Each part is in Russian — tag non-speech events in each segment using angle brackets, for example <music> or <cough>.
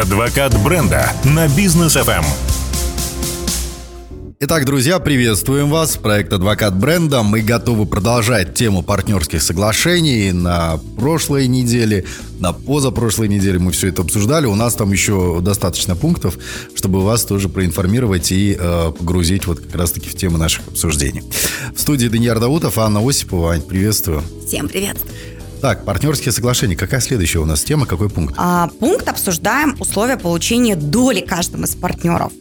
Адвокат бренда на бизнес FM. Итак, друзья, приветствуем вас. Проект «Адвокат бренда». Мы готовы продолжать тему партнерских соглашений. На прошлой неделе, на позапрошлой неделе мы все это обсуждали. У нас там еще достаточно пунктов, чтобы вас тоже проинформировать и э, погрузить вот как раз-таки в тему наших обсуждений. В студии Даниил Даутов, Анна Осипова. Ань, приветствую. Всем привет. Так, партнерские соглашения. Какая следующая у нас тема? Какой пункт? А, пункт обсуждаем условия получения доли каждым из партнеров.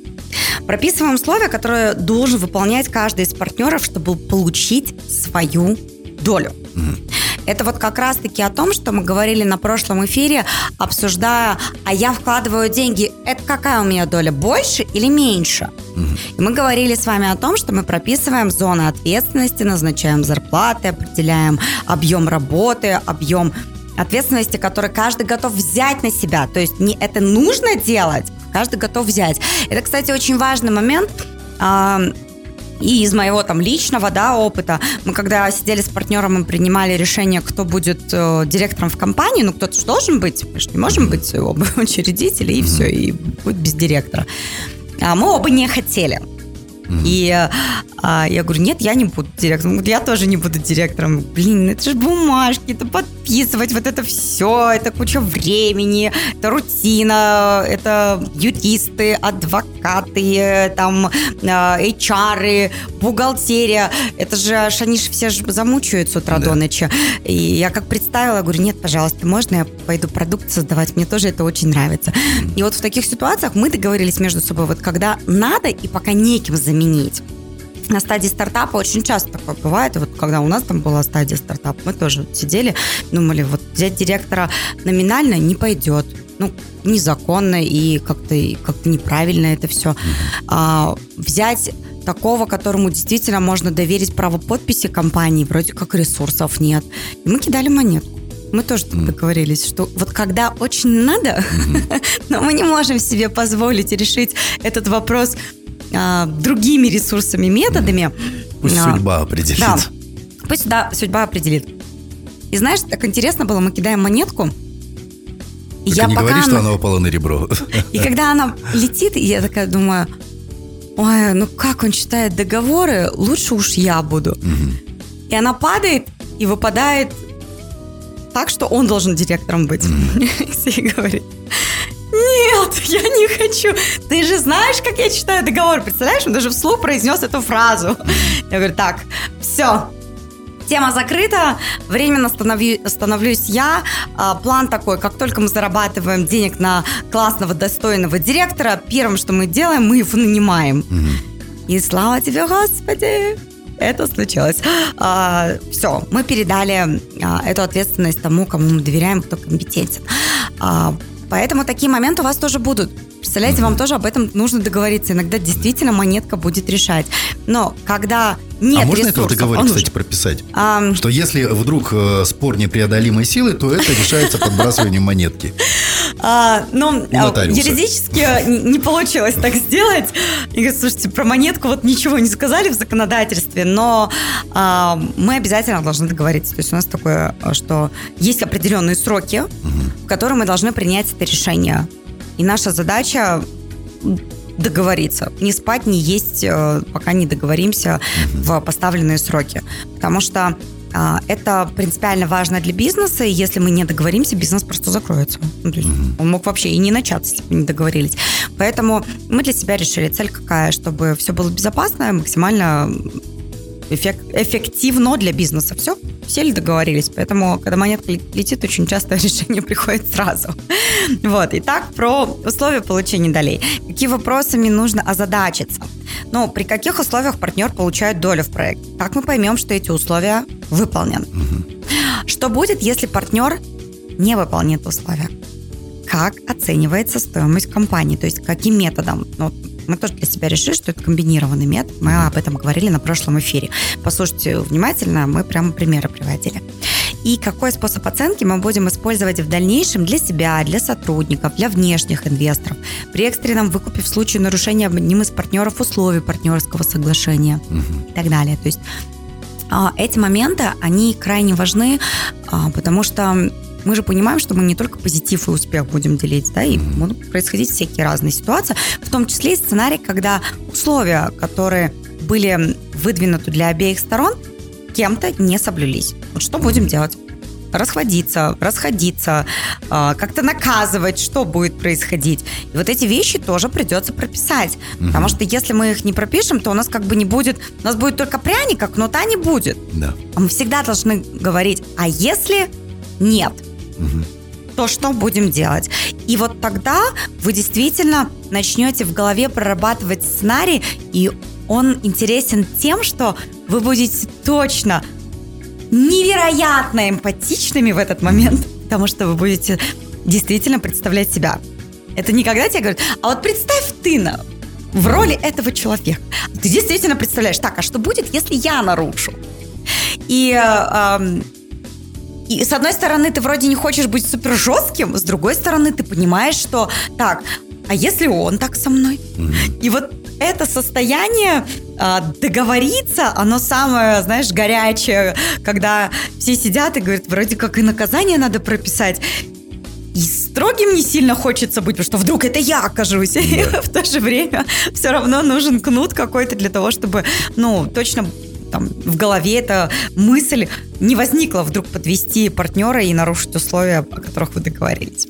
Прописываем условия, которые должен выполнять каждый из партнеров, чтобы получить свою долю. Mm. Это вот как раз-таки о том, что мы говорили на прошлом эфире, обсуждая, а я вкладываю деньги, это какая у меня доля, больше или меньше? Угу. И мы говорили с вами о том, что мы прописываем зоны ответственности, назначаем зарплаты, определяем объем работы, объем ответственности, который каждый готов взять на себя. То есть не это нужно делать, каждый готов взять. Это, кстати, очень важный момент. И из моего там личного да, опыта, мы когда сидели с партнером и принимали решение, кто будет э, директором в компании, ну кто-то же должен быть, мы же не можем быть оба <laughs> учредители, и все, и будет без директора. А мы оба не хотели. И а, я говорю, нет, я не буду директором. Я тоже не буду директором. Блин, это же бумажки, это подписывать, вот это все, это куча времени, это рутина, это юристы, адвокаты, там HR, бухгалтерия. Это же, аж они же все же замучают с утра да. до ночи. И я как представила, говорю, нет, пожалуйста, можно я пойду продукт создавать? Мне тоже это очень нравится. И вот в таких ситуациях мы договорились между собой, вот когда надо и пока неким заменить заменить на стадии стартапа очень часто такое бывает. Вот когда у нас там была стадия стартапа, мы тоже сидели, думали, вот взять директора номинально не пойдет. Ну, незаконно и как-то как неправильно это все. А, взять такого, которому действительно можно доверить право подписи компании, вроде как ресурсов нет. И мы кидали монетку. Мы тоже mm. договорились, что вот когда очень надо, mm-hmm. <laughs> но мы не можем себе позволить решить этот вопрос а, другими ресурсами, методами. Пусть а, судьба определит. Да, пусть да, судьба определит. И знаешь, так интересно было, мы кидаем монетку, и я не пока говори, она... что она упала на ребро. И когда она летит, я такая думаю, ой, ну как он читает договоры, лучше уж я буду. Угу. И она падает и выпадает так, что он должен директором быть. Угу. <laughs> И говорит, нет, <laughs> я не хочу. Ты же знаешь, как я читаю договор, представляешь? Он даже вслух произнес эту фразу. Я говорю, так, все, Тема закрыта, временно становлю, становлюсь я. А, план такой, как только мы зарабатываем денег на классного, достойного директора, первым, что мы делаем, мы его нанимаем. Угу. И слава тебе, Господи! Это случилось. А, все, мы передали а, эту ответственность тому, кому мы доверяем, кто компетентен. А, Поэтому такие моменты у вас тоже будут. Представляете, mm-hmm. вам тоже об этом нужно договориться. Иногда действительно монетка будет решать. Но когда нет А можно ресурсов, это в договоре, кстати, прописать? А... Что если вдруг э, спор непреодолимой силы, то это решается подбрасыванием монетки. А, ну, юридически не получилось так сделать. И говорят, слушайте, про монетку вот ничего не сказали в законодательстве, но а, мы обязательно должны договориться. То есть у нас такое, что есть определенные сроки, угу. в которые мы должны принять это решение. И наша задача договориться. Не спать, не есть, э, пока не договоримся в поставленные сроки. Потому что а, это принципиально важно для бизнеса, и если мы не договоримся, бизнес просто закроется. Ну, то есть он мог вообще и не начаться, если бы не договорились. Поэтому мы для себя решили, цель какая, чтобы все было безопасно, максимально эффект, эффективно для бизнеса. Все, сели, договорились. Поэтому, когда монетка летит, очень часто <laughs> решение приходит сразу. Вот. Итак, про условия получения долей. Какие вопросами нужно озадачиться? Ну, при каких условиях партнер получает долю в проекте? Как мы поймем, что эти условия выполнены? Что будет, если партнер не выполнит условия? Как оценивается стоимость компании? То есть каким методом? Ну, мы тоже для себя решили, что это комбинированный метод. Мы об этом говорили на прошлом эфире. Послушайте внимательно, мы прямо примеры приводили. И какой способ оценки мы будем использовать в дальнейшем для себя, для сотрудников, для внешних инвесторов, при экстренном выкупе в случае нарушения одним из партнеров условий партнерского соглашения угу. и так далее. То есть а, эти моменты, они крайне важны, а, потому что мы же понимаем, что мы не только позитив и успех будем делить, да, и будут происходить всякие разные ситуации, в том числе и сценарий, когда условия, которые были выдвинуты для обеих сторон, кем-то не соблюлись. Вот что будем делать? расходиться, расходиться, а, как-то наказывать, что будет происходить. И вот эти вещи тоже придется прописать. Угу. Потому что если мы их не пропишем, то у нас как бы не будет, у нас будет только пряник, а кнута не будет. Да. А мы всегда должны говорить, а если нет? То что будем делать? И вот тогда вы действительно начнете в голове прорабатывать сценарий, и он интересен тем, что вы будете точно невероятно эмпатичными в этот момент, потому что вы будете действительно представлять себя. Это не когда тебе говорят, а вот представь ты на, в роли этого человека. Ты действительно представляешь, так, а что будет, если я нарушу? И, э, и с одной стороны, ты вроде не хочешь быть супер жестким, с другой стороны, ты понимаешь, что так, а если он так со мной? Mm-hmm. И вот это состояние а, договориться, оно самое, знаешь, горячее, когда все сидят и говорят, вроде как и наказание надо прописать. И строгим не сильно хочется быть, потому что вдруг это я окажусь. Да. И <laughs> в то же время все равно нужен кнут какой-то для того, чтобы, ну, точно там в голове эта мысль не возникла вдруг подвести партнера и нарушить условия, о которых вы договорились.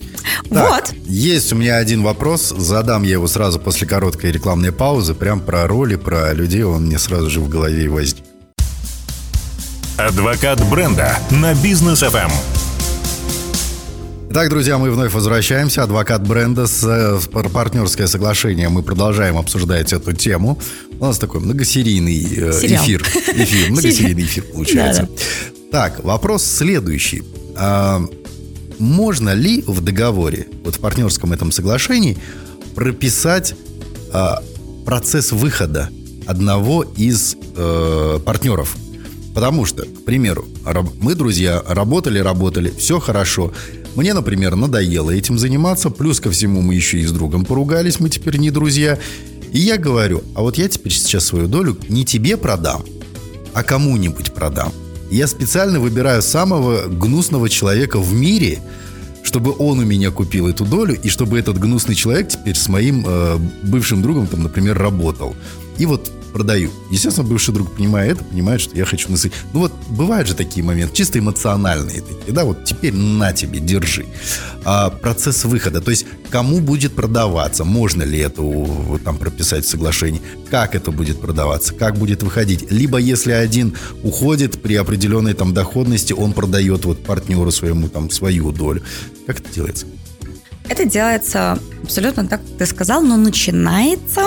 Так, вот. Есть у меня один вопрос. Задам я его сразу после короткой рекламной паузы. Прям про роли, про людей он мне сразу же в голове возник. Адвокат бренда на бизнес FM. Итак, друзья, мы вновь возвращаемся. Адвокат бренда с, с партнерское соглашение. Мы продолжаем обсуждать эту тему. У нас такой многосерийный э, эфир. Эфир, <laughs> многосерийный эфир получается. Так, вопрос следующий. А, можно ли в договоре, вот в партнерском этом соглашении, прописать а, процесс выхода одного из э, партнеров? Потому что, к примеру, мы, друзья, работали, работали, все хорошо. Мне, например, надоело этим заниматься, плюс ко всему мы еще и с другом поругались, мы теперь не друзья. И я говорю, а вот я теперь сейчас свою долю не тебе продам, а кому-нибудь продам. Я специально выбираю самого гнусного человека в мире, чтобы он у меня купил эту долю, и чтобы этот гнусный человек теперь с моим э, бывшим другом, там, например, работал. И вот продаю. Естественно, бывший друг, понимая это, понимает, что я хочу насытить. Ну вот, бывают же такие моменты, чисто эмоциональные такие, да, вот теперь на тебе, держи. А, процесс выхода, то есть кому будет продаваться, можно ли это там прописать в соглашении, как это будет продаваться, как будет выходить. Либо если один уходит при определенной там доходности, он продает вот партнеру своему там свою долю. Как это делается? Это делается абсолютно так, как ты сказал, но начинается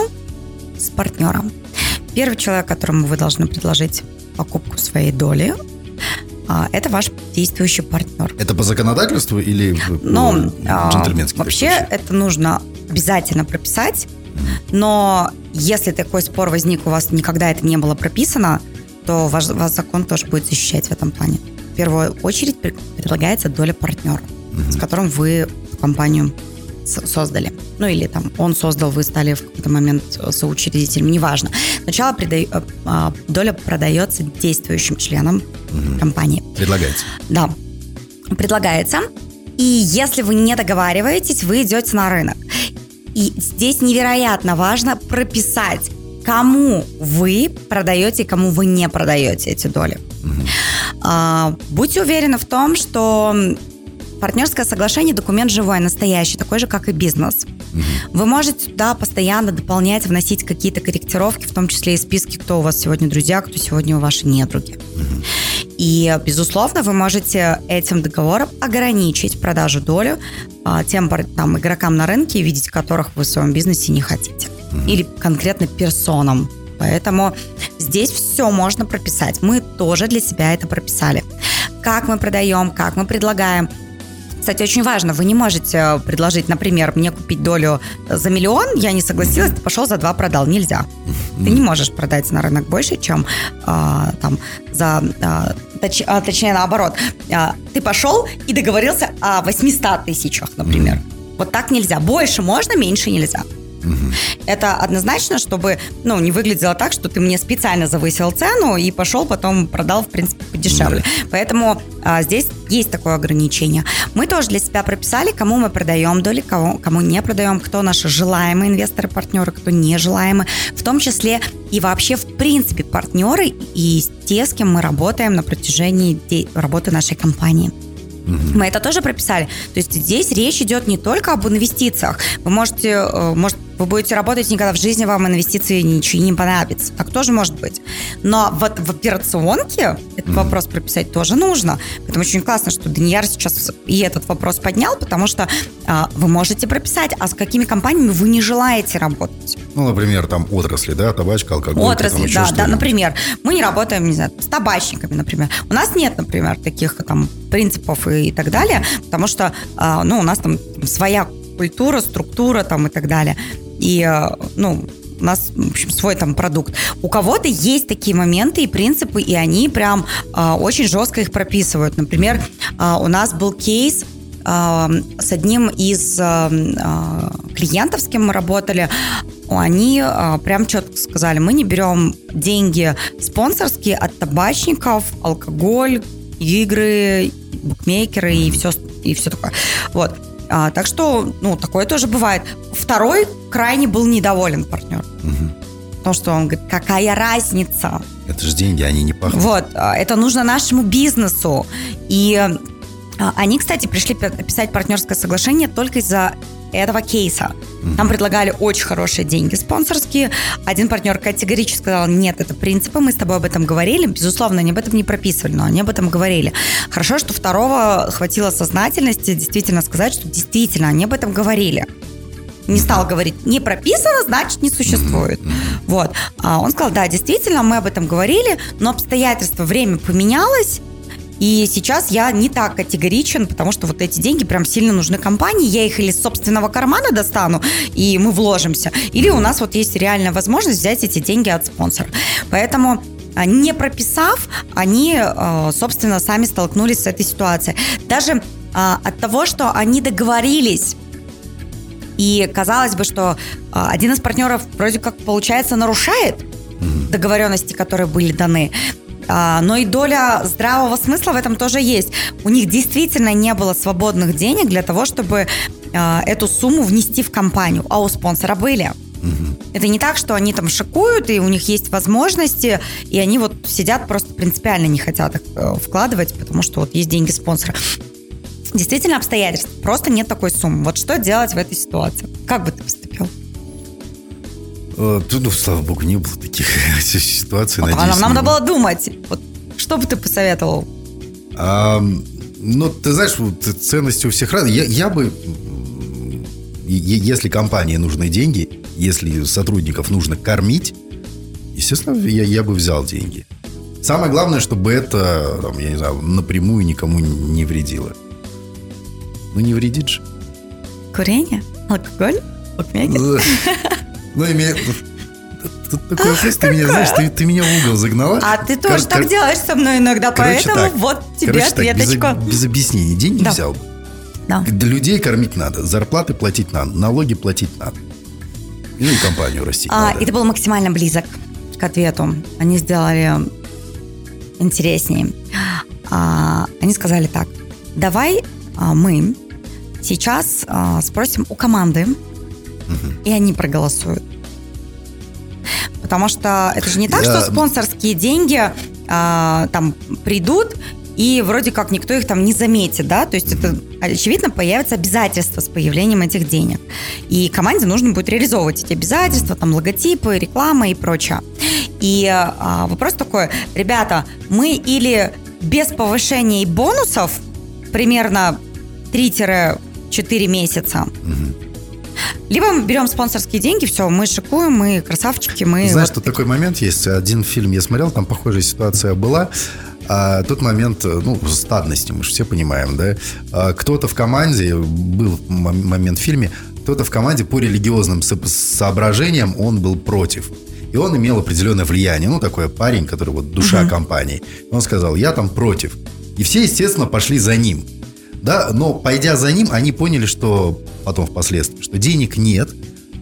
с партнером. Первый человек, которому вы должны предложить покупку своей доли, а, это ваш действующий партнер. Это по законодательству или ну, джентльменски? Вообще это нужно обязательно прописать, но если такой спор возник, у вас никогда это не было прописано, то ваш, ваш закон тоже будет защищать в этом плане. В первую очередь предлагается доля партнера, угу. с которым вы компанию создали. Ну или там он создал, вы стали в какой-то момент э, соучредителем, неважно. Сначала прида... Э, а, доля продается действующим членам угу. компании. Предлагается. Да, предлагается. И если вы не договариваетесь, вы идете на рынок. И здесь невероятно важно прописать, кому вы продаете кому вы не продаете эти доли. Угу. А, будьте уверены в том, что Партнерское соглашение – документ живой, настоящий, такой же, как и бизнес. Вы можете туда постоянно дополнять, вносить какие-то корректировки, в том числе и списки, кто у вас сегодня друзья, кто сегодня ваши недруги. И, безусловно, вы можете этим договором ограничить продажу долю а, тем там, игрокам на рынке, видеть которых вы в своем бизнесе не хотите. Или конкретно персонам. Поэтому здесь все можно прописать. Мы тоже для себя это прописали. Как мы продаем, как мы предлагаем – кстати, очень важно, вы не можете э, предложить, например, мне купить долю за миллион, я не согласилась, ты пошел за два продал. Нельзя. <laughs> Ты не можешь продать на рынок больше, чем а, там за... А, точ, а, точнее, наоборот. А, ты пошел и договорился о 800 тысячах, например. Вот так нельзя. Больше можно, меньше нельзя. Это однозначно, чтобы ну, не выглядело так, что ты мне специально завысил цену и пошел потом продал, в принципе, подешевле. Поэтому а, здесь есть такое ограничение. Мы тоже для себя прописали, кому мы продаем доли, кому, кому не продаем, кто наши желаемые инвесторы, партнеры, кто нежелаемые, в том числе и вообще, в принципе, партнеры и те, с кем мы работаем на протяжении работы нашей компании. Мы это тоже прописали. То есть здесь речь идет не только об инвестициях. Вы можете, э, может, вы будете работать, никогда в жизни вам инвестиции ничего не понадобится. Так тоже может быть. Но вот в операционке этот mm-hmm. вопрос прописать тоже нужно. Поэтому очень классно, что Данияр сейчас и этот вопрос поднял, потому что а, вы можете прописать, а с какими компаниями вы не желаете работать. Ну, например, там отрасли, да, табачка, алкоголь. Отрасли, да, да, например. Мы не работаем, не знаю, с табачниками, например. У нас нет, например, таких там принципов и, и так далее, потому что, а, ну, у нас там своя культура, структура там и так далее. И, э, ну, у нас, в общем, свой там продукт. У кого-то есть такие моменты и принципы, и они прям э, очень жестко их прописывают. Например, э, у нас был кейс э, с одним из э, э, клиентов, с кем мы работали. Они э, прям четко сказали, мы не берем деньги спонсорские от табачников, алкоголь, игры, букмекеры и все, и все такое. Вот. А, так что, ну, такое тоже бывает. Второй крайне был недоволен партнер. Угу. Потому что он говорит, какая разница? Это же деньги, они не пахнут. Вот, а, это нужно нашему бизнесу. И а, они, кстати, пришли писать партнерское соглашение только из-за этого кейса. Нам предлагали очень хорошие деньги спонсорские. Один партнер категорически сказал, нет, это принципы, мы с тобой об этом говорили. Безусловно, они об этом не прописывали, но они об этом говорили. Хорошо, что второго хватило сознательности действительно сказать, что действительно они об этом говорили не стал говорить, не прописано, значит, не существует. Вот. А он сказал, да, действительно, мы об этом говорили, но обстоятельства, время поменялось, и сейчас я не так категоричен, потому что вот эти деньги прям сильно нужны компании. Я их или с собственного кармана достану, и мы вложимся, или у нас вот есть реальная возможность взять эти деньги от спонсора. Поэтому а, не прописав, они, а, собственно, сами столкнулись с этой ситуацией. Даже а, от того, что они договорились и казалось бы, что один из партнеров вроде как, получается, нарушает договоренности, которые были даны. А, но и доля здравого смысла в этом тоже есть. У них действительно не было свободных денег для того, чтобы а, эту сумму внести в компанию, а у спонсора были. Это не так, что они там шикуют, и у них есть возможности, и они вот сидят просто принципиально не хотят их э, вкладывать, потому что вот есть деньги спонсора. Действительно обстоятельства. Просто нет такой суммы. Вот что делать в этой ситуации? Как бы ты поступил? Э, ну, слава богу, не было таких <laughs> ситуаций. Вот, надеюсь, нам, надо было думать. Вот, что бы ты посоветовал? А, ну, ты знаешь, вот, ценности у всех разные. Я, я бы, если компании нужны деньги, если сотрудников нужно кормить, естественно, я, я бы взял деньги. Самое главное, чтобы это, там, я не знаю, напрямую никому не вредило. Ну, не вредит же. Курение? Алкоголь? Букмекер? <laughs> Ну, имеет... Тут такой вопрос, ты меня, знаешь, ты, ты меня в угол загнала. А ты тоже Кор- так кор- делаешь со мной иногда, поэтому так, вот тебе короче, ответочка. Так, без, без объяснений. Деньги да. взял. Да. Для людей кормить надо, зарплаты платить надо, налоги платить надо. Ну и компанию растить а, надо. И ты был максимально близок к ответу. Они сделали интереснее. А, они сказали так. Давай а, мы сейчас а, спросим у команды, и они проголосуют. Потому что это же не так, что спонсорские деньги а, там придут, и вроде как никто их там не заметит, да, то есть это, очевидно, появится обязательства с появлением этих денег. И команде нужно будет реализовывать эти обязательства, там, логотипы, реклама и прочее. И а, вопрос такой, ребята, мы или без повышения и бонусов примерно 3-4 месяца, угу либо мы берем спонсорские деньги, все, мы шикуем, мы красавчики, мы... Знаешь, вот тут такой момент есть. Один фильм я смотрел, там похожая ситуация была. А тот момент, ну, стадности, мы же все понимаем, да. А кто-то в команде, был момент в фильме, кто-то в команде по религиозным соображениям, он был против. И он имел определенное влияние. Ну, такой парень, который вот душа угу. компании. Он сказал, я там против. И все, естественно, пошли за ним. Да, но пойдя за ним, они поняли, что потом впоследствии, что денег нет,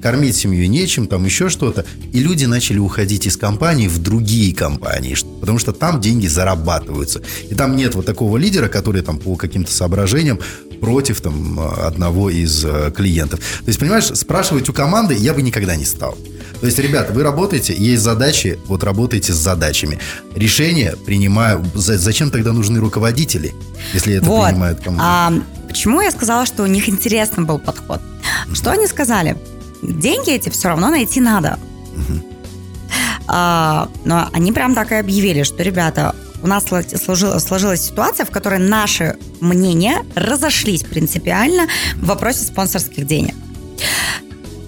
кормить семью нечем, там еще что-то. И люди начали уходить из компании в другие компании, потому что там деньги зарабатываются. И там нет вот такого лидера, который там по каким-то соображениям против там одного из э, клиентов. То есть, понимаешь, спрашивать у команды я бы никогда не стал. То есть, ребята, вы работаете, есть задачи, вот работаете с задачами. Решения принимаю. Зачем тогда нужны руководители, если это вот. принимают команда? А, почему я сказала, что у них интересный был подход? Что они сказали? Деньги эти все равно найти надо. А, но они прям так и объявили, что, ребята, у нас сложилась ситуация, в которой наши мнения разошлись принципиально в вопросе спонсорских денег.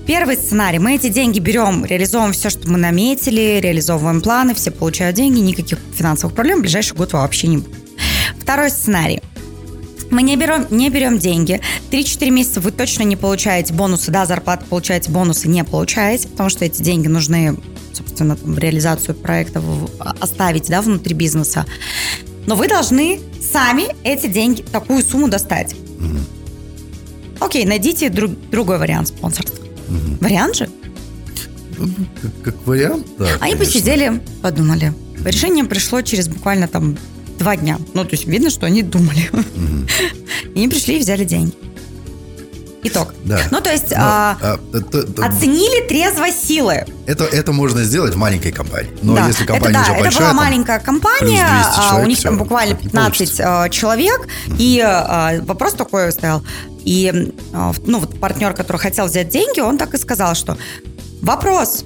Первый сценарий. Мы эти деньги берем, реализовываем все, что мы наметили, реализовываем планы, все получают деньги, никаких финансовых проблем в ближайший год вообще не будет. Второй сценарий. Мы не берем, не берем деньги. 3-4 месяца вы точно не получаете бонусы. Да, зарплаты получаете, бонусы не получаете, потому что эти деньги нужны, собственно, там, реализацию проектов оставить да, внутри бизнеса. Но вы должны сами эти деньги, такую сумму достать. Окей, найдите друг, другой вариант спонсорства. Угу. Вариант же? Ну, как, как вариант, да. Они конечно. посидели, подумали. Решение пришло через буквально там два дня. Ну, то есть видно, что они думали. Угу. И <laughs> они пришли и взяли деньги. Итог. Да. Ну, то есть Но, а, а, это, это, оценили трезво силы. Это, это можно сделать в маленькой компании. Но да. если компания это, да, уже большая... Это была маленькая компания, а, человек, у них все, там буквально 15 а, человек. Угу. И а, вопрос такой стоял. И а, ну, вот партнер, который хотел взять деньги, он так и сказал, что вопрос,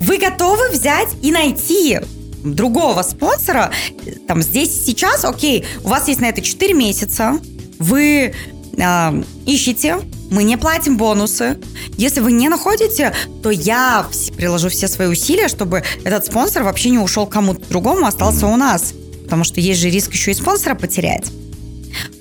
вы готовы взять и найти другого спонсора, там, здесь сейчас, окей, у вас есть на это 4 месяца, вы э, ищете, мы не платим бонусы. Если вы не находите, то я приложу все свои усилия, чтобы этот спонсор вообще не ушел кому-то другому, остался у нас. Потому что есть же риск еще и спонсора потерять.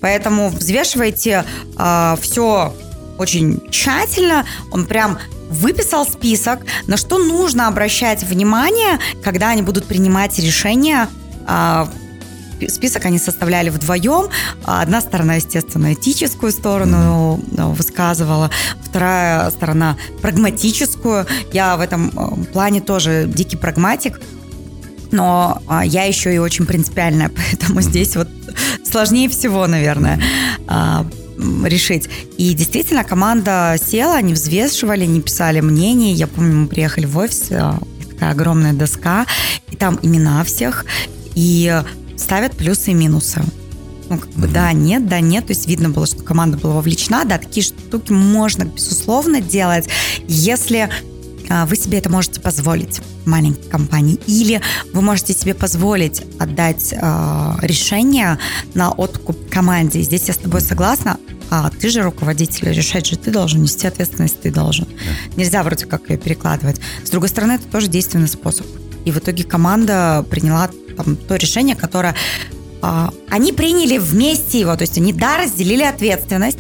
Поэтому взвешивайте э, а, все очень тщательно. Он прям выписал список, на что нужно обращать внимание, когда они будут принимать решения. А, список они составляли вдвоем. Одна сторона, естественно, этическую сторону высказывала, вторая сторона прагматическую. Я в этом э, плане тоже дикий прагматик но а, я еще и очень принципиальная, <laughs> поэтому здесь вот сложнее всего, наверное, а, решить. И действительно, команда села, они взвешивали, не писали мнений. Я помню, мы приехали в офис, а, такая огромная доска, и там имена всех, и ставят плюсы и минусы. Ну, как бы, да, нет, да, нет. То есть видно было, что команда была вовлечена. Да, такие штуки можно, безусловно, делать, если вы себе это можете позволить маленькой компании, или вы можете себе позволить отдать э, решение на откуп команде. здесь я с тобой согласна. А ты же руководитель, решать же ты должен, нести ответственность ты должен. Да. Нельзя вроде как ее перекладывать. С другой стороны, это тоже действенный способ. И в итоге команда приняла там, то решение, которое э, они приняли вместе его, то есть они, да, разделили ответственность,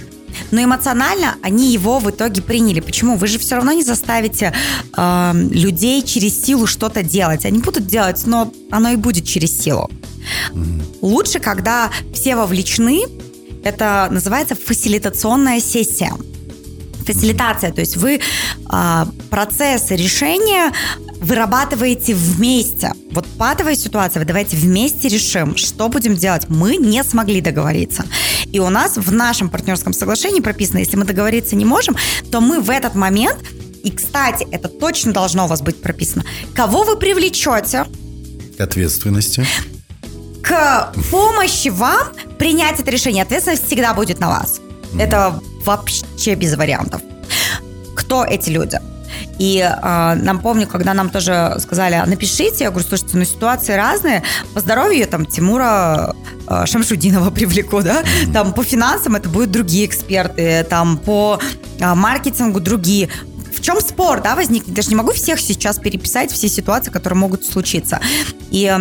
но эмоционально они его в итоге приняли. Почему? Вы же все равно не заставите э, людей через силу что-то делать. Они будут делать, но оно и будет через силу. Mm-hmm. Лучше, когда все вовлечены, это называется фасилитационная сессия фасилитация, то есть вы э, процесс решения вырабатываете вместе. Вот патовая ситуация, вы давайте вместе решим, что будем делать. Мы не смогли договориться. И у нас в нашем партнерском соглашении прописано, если мы договориться не можем, то мы в этот момент, и, кстати, это точно должно у вас быть прописано, кого вы привлечете? К ответственности. К помощи вам принять это решение. Ответственность всегда будет на вас. Это вообще без вариантов. Кто эти люди? И э, нам помню, когда нам тоже сказали, «А напишите, я говорю, слушайте, ну ситуации разные. По здоровью там Тимура э, Шамшудинова <laughs> привлеку, да, там по финансам это будут другие эксперты, там по э, маркетингу другие в чем спор, да, возникнет? Я же не могу всех сейчас переписать, все ситуации, которые могут случиться. И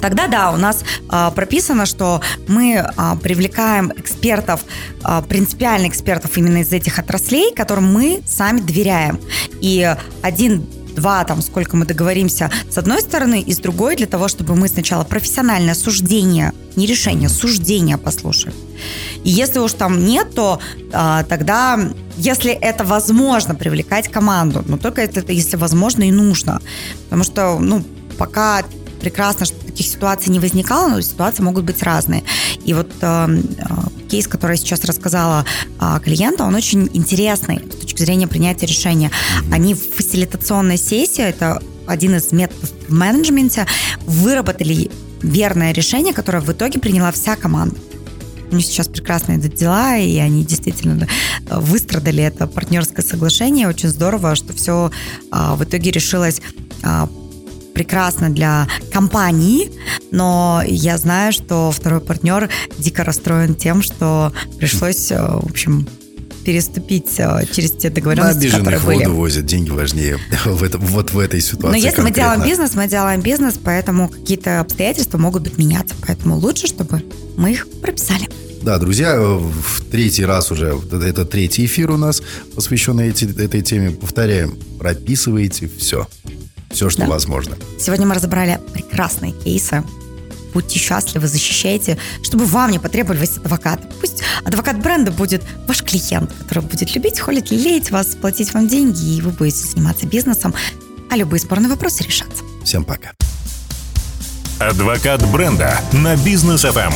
Тогда да, у нас а, прописано, что мы а, привлекаем экспертов, а, принципиально экспертов именно из этих отраслей, которым мы сами доверяем. И один два, там, сколько мы договоримся с одной стороны, и с другой для того, чтобы мы сначала профессиональное суждение, не решение, суждение послушали. И если уж там нет, то а, тогда, если это возможно, привлекать команду, но только это если возможно и нужно. Потому что, ну, пока прекрасно, что таких ситуаций не возникало, но ситуации могут быть разные. И вот э, э, кейс, который я сейчас рассказала э, клиенту, он очень интересный с точки зрения принятия решения. Они в фасилитационной сессии, это один из методов в менеджменте, выработали верное решение, которое в итоге приняла вся команда. У них сейчас прекрасные дела, и они действительно выстрадали это партнерское соглашение. Очень здорово, что все а, в итоге решилось а, прекрасно для компании, но я знаю, что второй партнер дико расстроен тем, что пришлось, э, в общем, переступить э, через те договоренности, На которые были. воду возят, деньги важнее <laughs> в этом, вот в этой ситуации Но если конкретно. мы делаем бизнес, мы делаем бизнес, поэтому какие-то обстоятельства могут быть меняться. Поэтому лучше, чтобы мы их прописали. Да, друзья, э, в третий раз уже, это третий эфир у нас, посвященный эти, этой теме. Повторяем, прописывайте все. Все, что Да. возможно. Сегодня мы разобрали прекрасные кейсы. Будьте счастливы, защищайте, чтобы вам не потребовались адвокаты. Пусть адвокат бренда будет ваш клиент, который будет любить, холить, лелеять вас, платить вам деньги, и вы будете заниматься бизнесом, а любые спорные вопросы решаться. Всем пока. Адвокат бренда на бизнес ФМ.